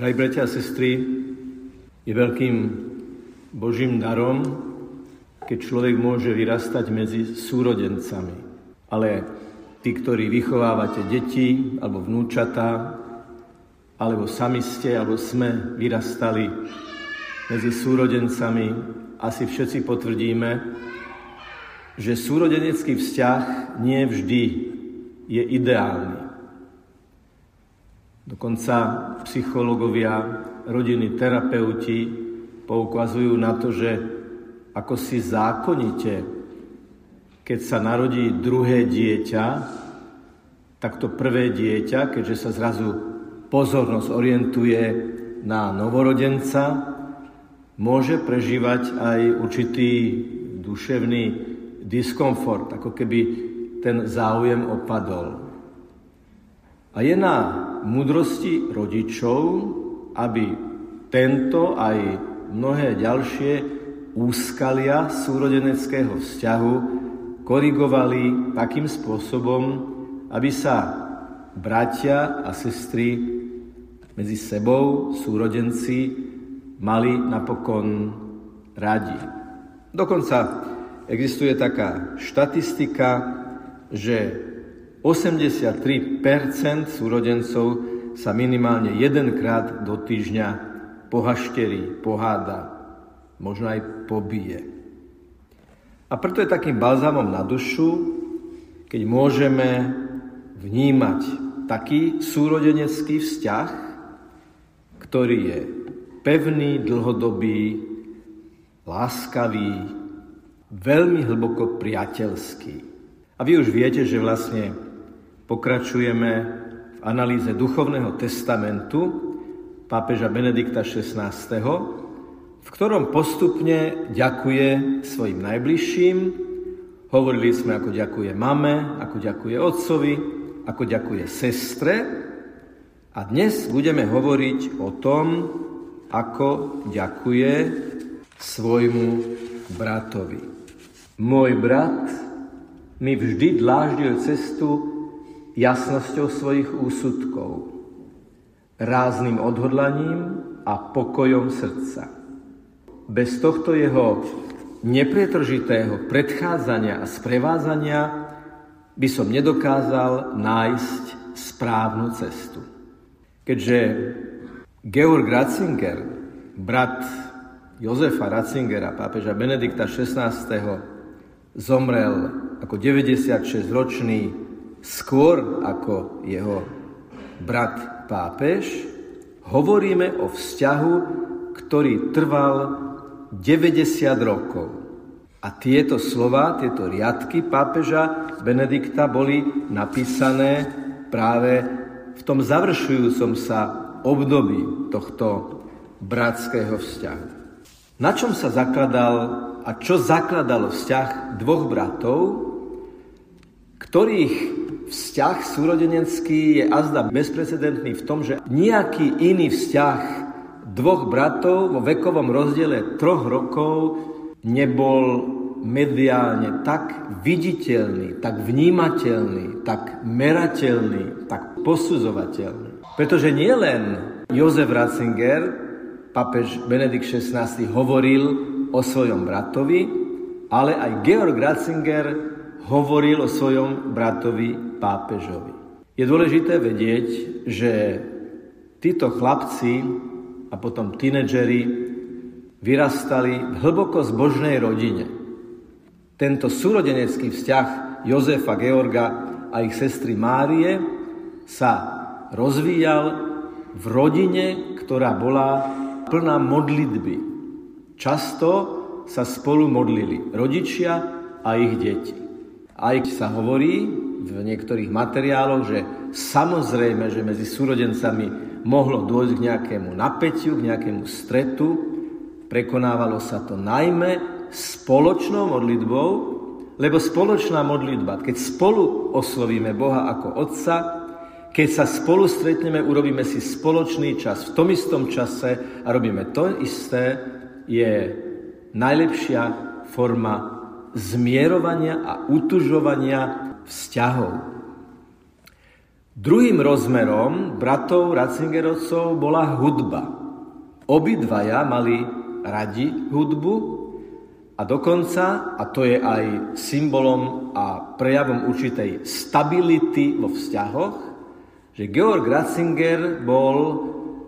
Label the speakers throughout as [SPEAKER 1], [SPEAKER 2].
[SPEAKER 1] Drahí bratia a sestry, je veľkým Božím darom, keď človek môže vyrastať medzi súrodencami. Ale tí, ktorí vychovávate deti alebo vnúčatá, alebo sami ste, alebo sme vyrastali medzi súrodencami, asi všetci potvrdíme, že súrodenecký vzťah nie vždy je ideálny. Dokonca psychológovia, rodiny, terapeuti poukazujú na to, že ako si zákonite, keď sa narodí druhé dieťa, tak to prvé dieťa, keďže sa zrazu pozornosť orientuje na novorodenca, môže prežívať aj určitý duševný diskomfort, ako keby ten záujem opadol. A je na múdrosti rodičov, aby tento aj mnohé ďalšie úskalia súrodeneckého vzťahu korigovali takým spôsobom, aby sa bratia a sestry medzi sebou, súrodenci, mali napokon radi. Dokonca existuje taká štatistika, že 83% súrodencov sa minimálne jedenkrát do týždňa pohašterí, poháda, možno aj pobije. A preto je takým balzámom na dušu, keď môžeme vnímať taký súrodenecký vzťah, ktorý je pevný, dlhodobý, láskavý, veľmi hlboko priateľský. A vy už viete, že vlastne Pokračujeme v analýze duchovného testamentu pápeža Benedikta XVI, v ktorom postupne ďakuje svojim najbližším. Hovorili sme, ako ďakuje mame, ako ďakuje otcovi, ako ďakuje sestre. A dnes budeme hovoriť o tom, ako ďakuje svojmu bratovi. Môj brat mi vždy dláždil cestu jasnosťou svojich úsudkov, rázným odhodlaním a pokojom srdca. Bez tohto jeho nepretržitého predchádzania a sprevázania by som nedokázal nájsť správnu cestu. Keďže Georg Ratzinger, brat Jozefa Ratzingera, pápeža Benedikta XVI, zomrel ako 96-ročný skôr ako jeho brat pápež, hovoríme o vzťahu, ktorý trval 90 rokov. A tieto slova, tieto riadky pápeža Benedikta boli napísané práve v tom završujúcom sa období tohto bratského vzťahu. Na čom sa zakladal a čo zakladalo vzťah dvoch bratov, ktorých Vzťah súrodenecký je azda bezprecedentný v tom, že nejaký iný vzťah dvoch bratov vo vekovom rozdiele troch rokov nebol mediálne tak viditeľný, tak vnímateľný, tak merateľný, tak posudzovateľný. Pretože nielen Jozef Ratzinger, papež Benedikt XVI hovoril o svojom bratovi, ale aj Georg Ratzinger hovoril o svojom bratovi pápežovi. Je dôležité vedieť, že títo chlapci a potom tínedžeri vyrastali v hlboko zbožnej rodine. Tento súrodenecký vzťah Jozefa Georga a ich sestry Márie sa rozvíjal v rodine, ktorá bola plná modlitby. Často sa spolu modlili rodičia a ich deti. Aj sa hovorí, v niektorých materiáloch, že samozrejme, že medzi súrodencami mohlo dôjsť k nejakému napätiu, k nejakému stretu. Prekonávalo sa to najmä spoločnou modlitbou, lebo spoločná modlitba, keď spolu oslovíme Boha ako Otca, keď sa spolu stretneme, urobíme si spoločný čas v tom istom čase a robíme to isté, je najlepšia forma zmierovania a utužovania vzťahov. Druhým rozmerom bratov Ratzingerovcov bola hudba. Obidvaja mali radi hudbu a dokonca, a to je aj symbolom a prejavom určitej stability vo vzťahoch, že Georg Ratzinger bol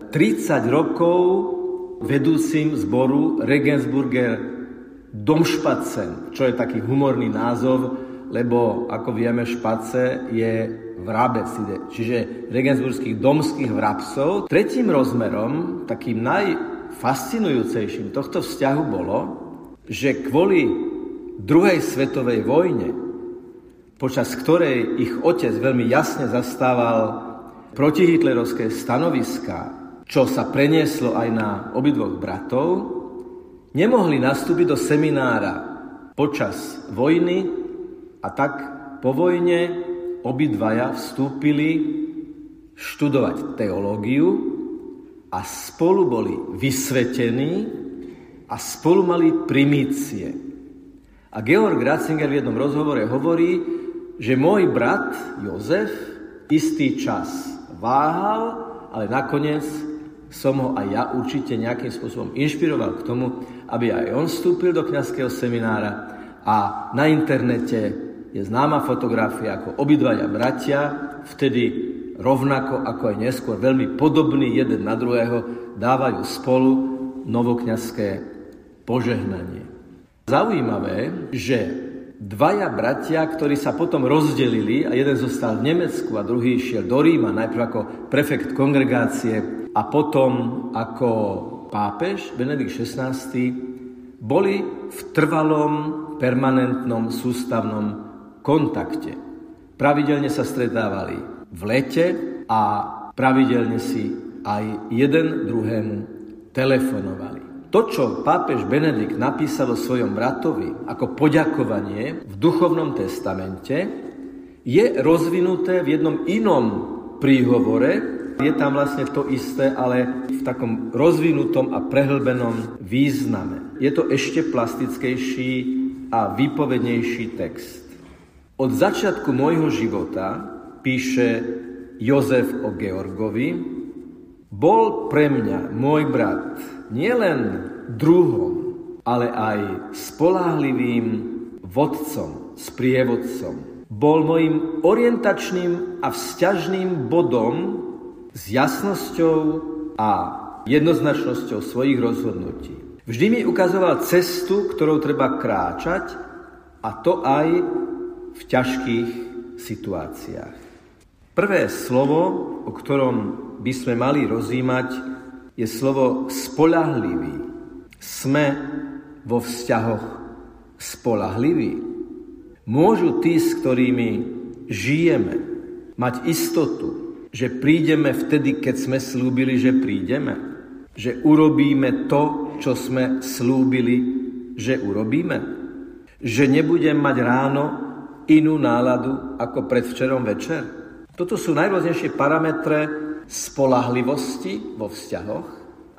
[SPEAKER 1] 30 rokov vedúcim zboru Regensburger Domšpacen, čo je taký humorný názov, lebo ako vieme, špace je vrabec, čiže regensburských domských vrabcov. Tretím rozmerom, takým najfascinujúcejším tohto vzťahu bolo, že kvôli druhej svetovej vojne, počas ktorej ich otec veľmi jasne zastával protihitlerovské stanoviska, čo sa prenieslo aj na obidvoch bratov, nemohli nastúpiť do seminára počas vojny a tak po vojne obidvaja vstúpili študovať teológiu a spolu boli vysvetení a spolu mali primície. A Georg Ratzinger v jednom rozhovore hovorí, že môj brat Jozef istý čas váhal, ale nakoniec som ho aj ja určite nejakým spôsobom inšpiroval k tomu, aby aj on vstúpil do kňazského seminára a na internete je známa fotografia, ako obidvaja bratia, vtedy rovnako ako aj neskôr veľmi podobný jeden na druhého, dávajú spolu novokňazské požehnanie. Zaujímavé, že dvaja bratia, ktorí sa potom rozdelili a jeden zostal v Nemecku a druhý šiel do Ríma, najprv ako prefekt kongregácie a potom ako pápež Benedikt XVI boli v trvalom, permanentnom, sústavnom kontakte. Pravidelne sa stretávali v lete a pravidelne si aj jeden druhému telefonovali. To, čo pápež Benedikt napísal o svojom bratovi ako poďakovanie v duchovnom testamente, je rozvinuté v jednom inom príhovore, je tam vlastne to isté, ale v takom rozvinutom a prehlbenom význame. Je to ešte plastickejší a výpovednejší text. Od začiatku môjho života, píše Jozef o Georgovi, bol pre mňa môj brat nielen druhom, ale aj spolahlivým vodcom, sprievodcom. Bol mojim orientačným a vzťažným bodom s jasnosťou a jednoznačnosťou svojich rozhodnutí. Vždy mi ukazoval cestu, ktorou treba kráčať a to aj v ťažkých situáciách. Prvé slovo, o ktorom by sme mali rozímať, je slovo spolahlivý. Sme vo vzťahoch spolahliví. Môžu tí, s ktorými žijeme, mať istotu, že prídeme vtedy, keď sme slúbili, že prídeme? Že urobíme to, čo sme slúbili, že urobíme? Že nebudem mať ráno inú náladu ako predvčerom večer? Toto sú najrôznejšie parametre spolahlivosti vo vzťahoch,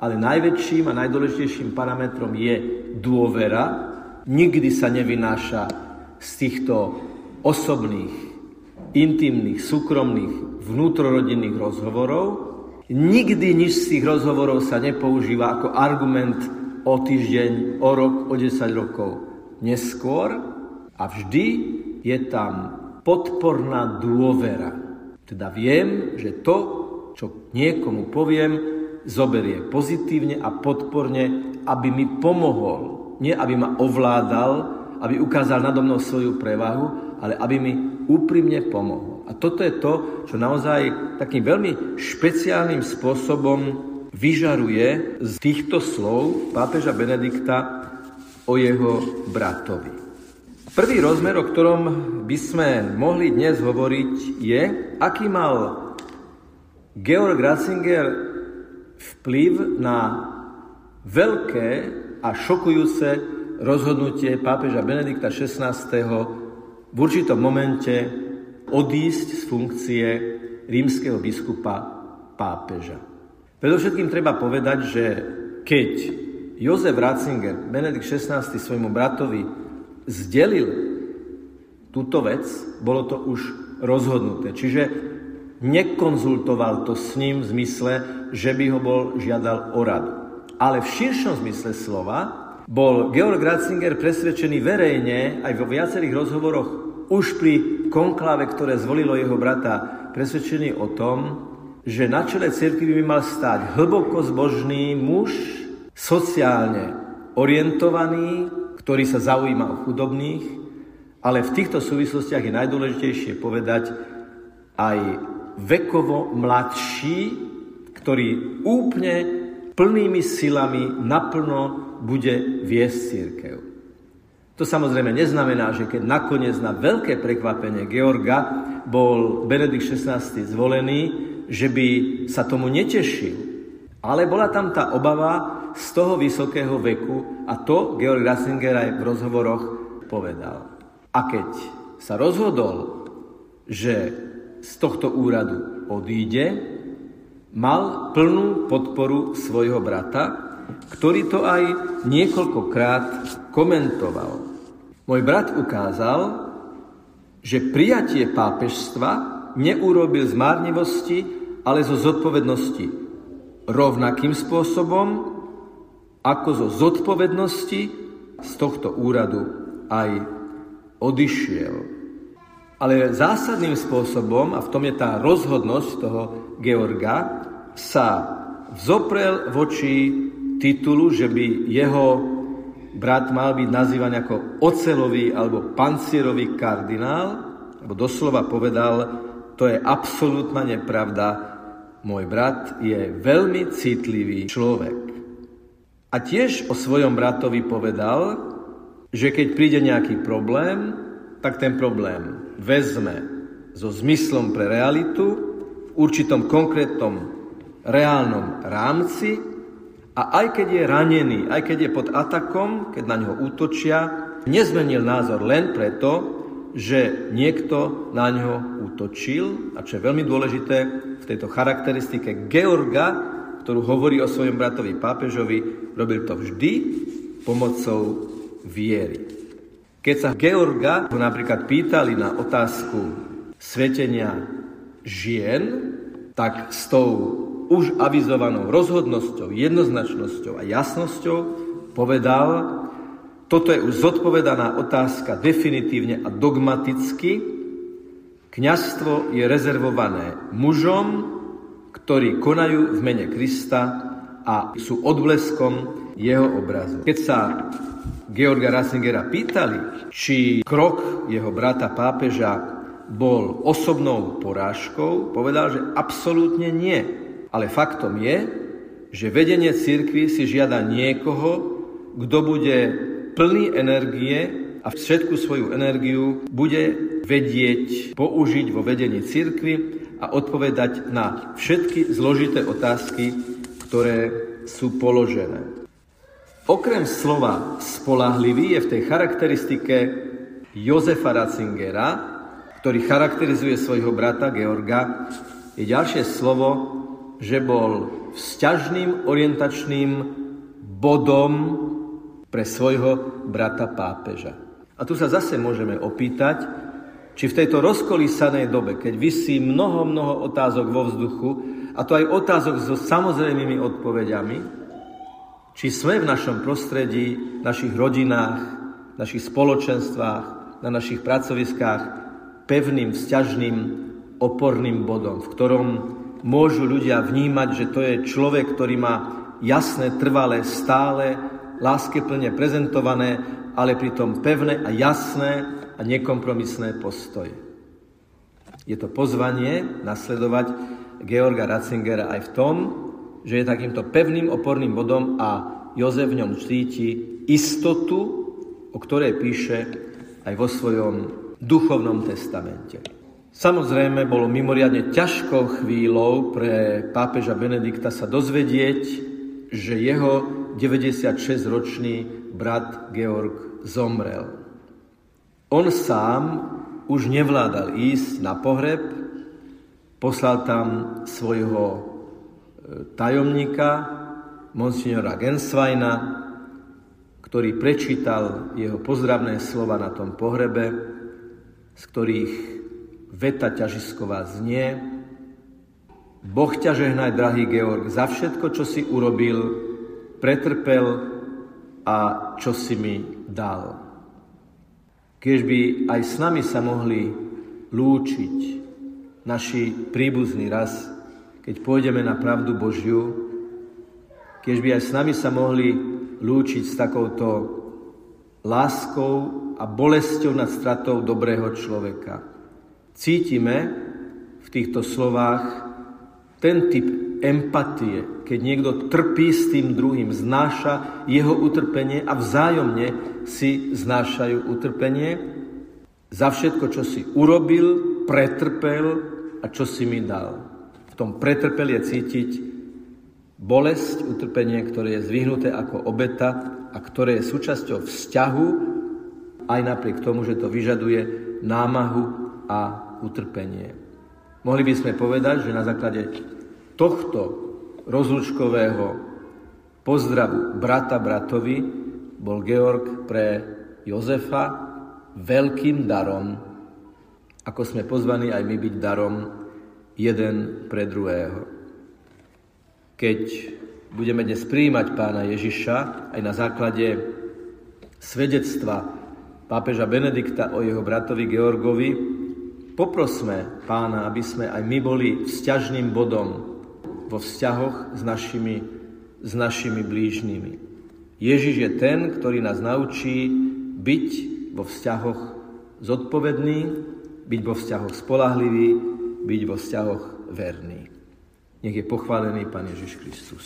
[SPEAKER 1] ale najväčším a najdôležitejším parametrom je dôvera. Nikdy sa nevynáša z týchto osobných intimných, súkromných, vnútrorodinných rozhovorov. Nikdy nič z tých rozhovorov sa nepoužíva ako argument o týždeň, o rok, o 10 rokov neskôr a vždy je tam podporná dôvera. Teda viem, že to, čo niekomu poviem, zoberie pozitívne a podporne, aby mi pomohol. Nie aby ma ovládal, aby ukázal nado mnou svoju prevahu, ale aby mi úprimne pomohol. A toto je to, čo naozaj takým veľmi špeciálnym spôsobom vyžaruje z týchto slov pápeža Benedikta o jeho bratovi. Prvý rozmer, o ktorom by sme mohli dnes hovoriť, je, aký mal Georg Ratzinger vplyv na veľké a šokujúce rozhodnutie pápeža Benedikta XVI v určitom momente odísť z funkcie rímskeho biskupa pápeža. Predovšetkým treba povedať, že keď Jozef Ratzinger, Benedikt XVI svojmu bratovi zdelil túto vec, bolo to už rozhodnuté. Čiže nekonzultoval to s ním v zmysle, že by ho bol žiadal o radu. Ale v širšom zmysle slova bol Georg Ratzinger presvedčený verejne aj vo viacerých rozhovoroch už pri konklave, ktoré zvolilo jeho brata, presvedčený o tom, že na čele cirkvi by mal stáť hlboko zbožný muž, sociálne orientovaný, ktorý sa zaujíma o chudobných, ale v týchto súvislostiach je najdôležitejšie povedať aj vekovo mladší, ktorý úplne plnými silami naplno bude viesť církev. To samozrejme neznamená, že keď nakoniec na veľké prekvapenie Georga bol Benedikt XVI zvolený, že by sa tomu netešil. Ale bola tam tá obava z toho vysokého veku a to Georg Ratzinger aj v rozhovoroch povedal. A keď sa rozhodol, že z tohto úradu odíde, mal plnú podporu svojho brata, ktorý to aj niekoľkokrát komentoval. Môj brat ukázal, že prijatie pápežstva neurobil z márnivosti, ale zo zodpovednosti rovnakým spôsobom, ako zo zodpovednosti z tohto úradu aj odišiel. Ale zásadným spôsobom, a v tom je tá rozhodnosť toho Georga, sa vzoprel voči titulu, že by jeho brat mal byť nazývaný ako ocelový alebo pancierový kardinál, alebo doslova povedal, to je absolútna nepravda, môj brat je veľmi citlivý človek. A tiež o svojom bratovi povedal, že keď príde nejaký problém, tak ten problém vezme so zmyslom pre realitu v určitom konkrétnom reálnom rámci a aj keď je ranený, aj keď je pod atakom, keď na ňo útočia, nezmenil názor len preto, že niekto na ňo útočil, a čo je veľmi dôležité v tejto charakteristike Georga, ktorú hovorí o svojom bratovi pápežovi, robil to vždy pomocou viery. Keď sa Georga napríklad pýtali na otázku svetenia žien, tak s tou už avizovanou rozhodnosťou, jednoznačnosťou a jasnosťou povedal, toto je už zodpovedaná otázka definitívne a dogmaticky. Kňazstvo je rezervované mužom, ktorí konajú v mene Krista a sú odbleskom jeho obrazu. Keď sa Georga Rassingera pýtali, či krok jeho brata pápeža bol osobnou porážkou, povedal, že absolútne nie. Ale faktom je, že vedenie cirkvi si žiada niekoho, kto bude plný energie a všetku svoju energiu bude vedieť použiť vo vedení cirkvi a odpovedať na všetky zložité otázky, ktoré sú položené. Okrem slova spolahlivý je v tej charakteristike Jozefa Ratzingera, ktorý charakterizuje svojho brata Georga, je ďalšie slovo že bol vzťažným orientačným bodom pre svojho brata pápeža. A tu sa zase môžeme opýtať, či v tejto rozkolísanej dobe, keď vysí mnoho, mnoho otázok vo vzduchu, a to aj otázok so samozrejmými odpovediami, či sme v našom prostredí, v našich rodinách, v našich spoločenstvách, na našich pracoviskách pevným, vzťažným, oporným bodom, v ktorom môžu ľudia vnímať, že to je človek, ktorý má jasné, trvalé, stále, plne prezentované, ale pritom pevné a jasné a nekompromisné postoje. Je to pozvanie nasledovať Georga Ratzingera aj v tom, že je takýmto pevným oporným bodom a Jozef v ňom cíti istotu, o ktorej píše aj vo svojom duchovnom testamente. Samozrejme, bolo mimoriadne ťažkou chvíľou pre pápeža Benedikta sa dozvedieť, že jeho 96-ročný brat Georg zomrel. On sám už nevládal ísť na pohreb, poslal tam svojho e, tajomníka, monsignora Gensweina, ktorý prečítal jeho pozdravné slova na tom pohrebe, z ktorých Veta ťažisková znie, Boh ťa žehnaj, drahý Georg, za všetko, čo si urobil, pretrpel a čo si mi dal. Keď by aj s nami sa mohli lúčiť naši príbuzní raz, keď pôjdeme na pravdu Božiu, keď by aj s nami sa mohli lúčiť s takouto láskou a bolesťou nad stratou dobrého človeka. Cítime v týchto slovách ten typ empatie, keď niekto trpí s tým druhým, znáša jeho utrpenie a vzájomne si znášajú utrpenie za všetko, čo si urobil, pretrpel a čo si mi dal. V tom pretrpel je cítiť bolesť, utrpenie, ktoré je zvyhnuté ako obeta a ktoré je súčasťou vzťahu, aj napriek tomu, že to vyžaduje námahu a utrpenie. Mohli by sme povedať, že na základe tohto rozlučkového pozdravu brata bratovi bol Georg pre Jozefa veľkým darom, ako sme pozvaní aj my byť darom jeden pre druhého. Keď budeme dnes príjmať pána Ježiša aj na základe svedectva pápeža Benedikta o jeho bratovi Georgovi, poprosme pána, aby sme aj my boli vzťažným bodom vo vzťahoch s našimi, s našimi blížnymi. Ježiš je ten, ktorý nás naučí byť vo vzťahoch zodpovedný, byť vo vzťahoch spolahlivý, byť vo vzťahoch verný. Nech je pochválený Pán Ježiš Kristus.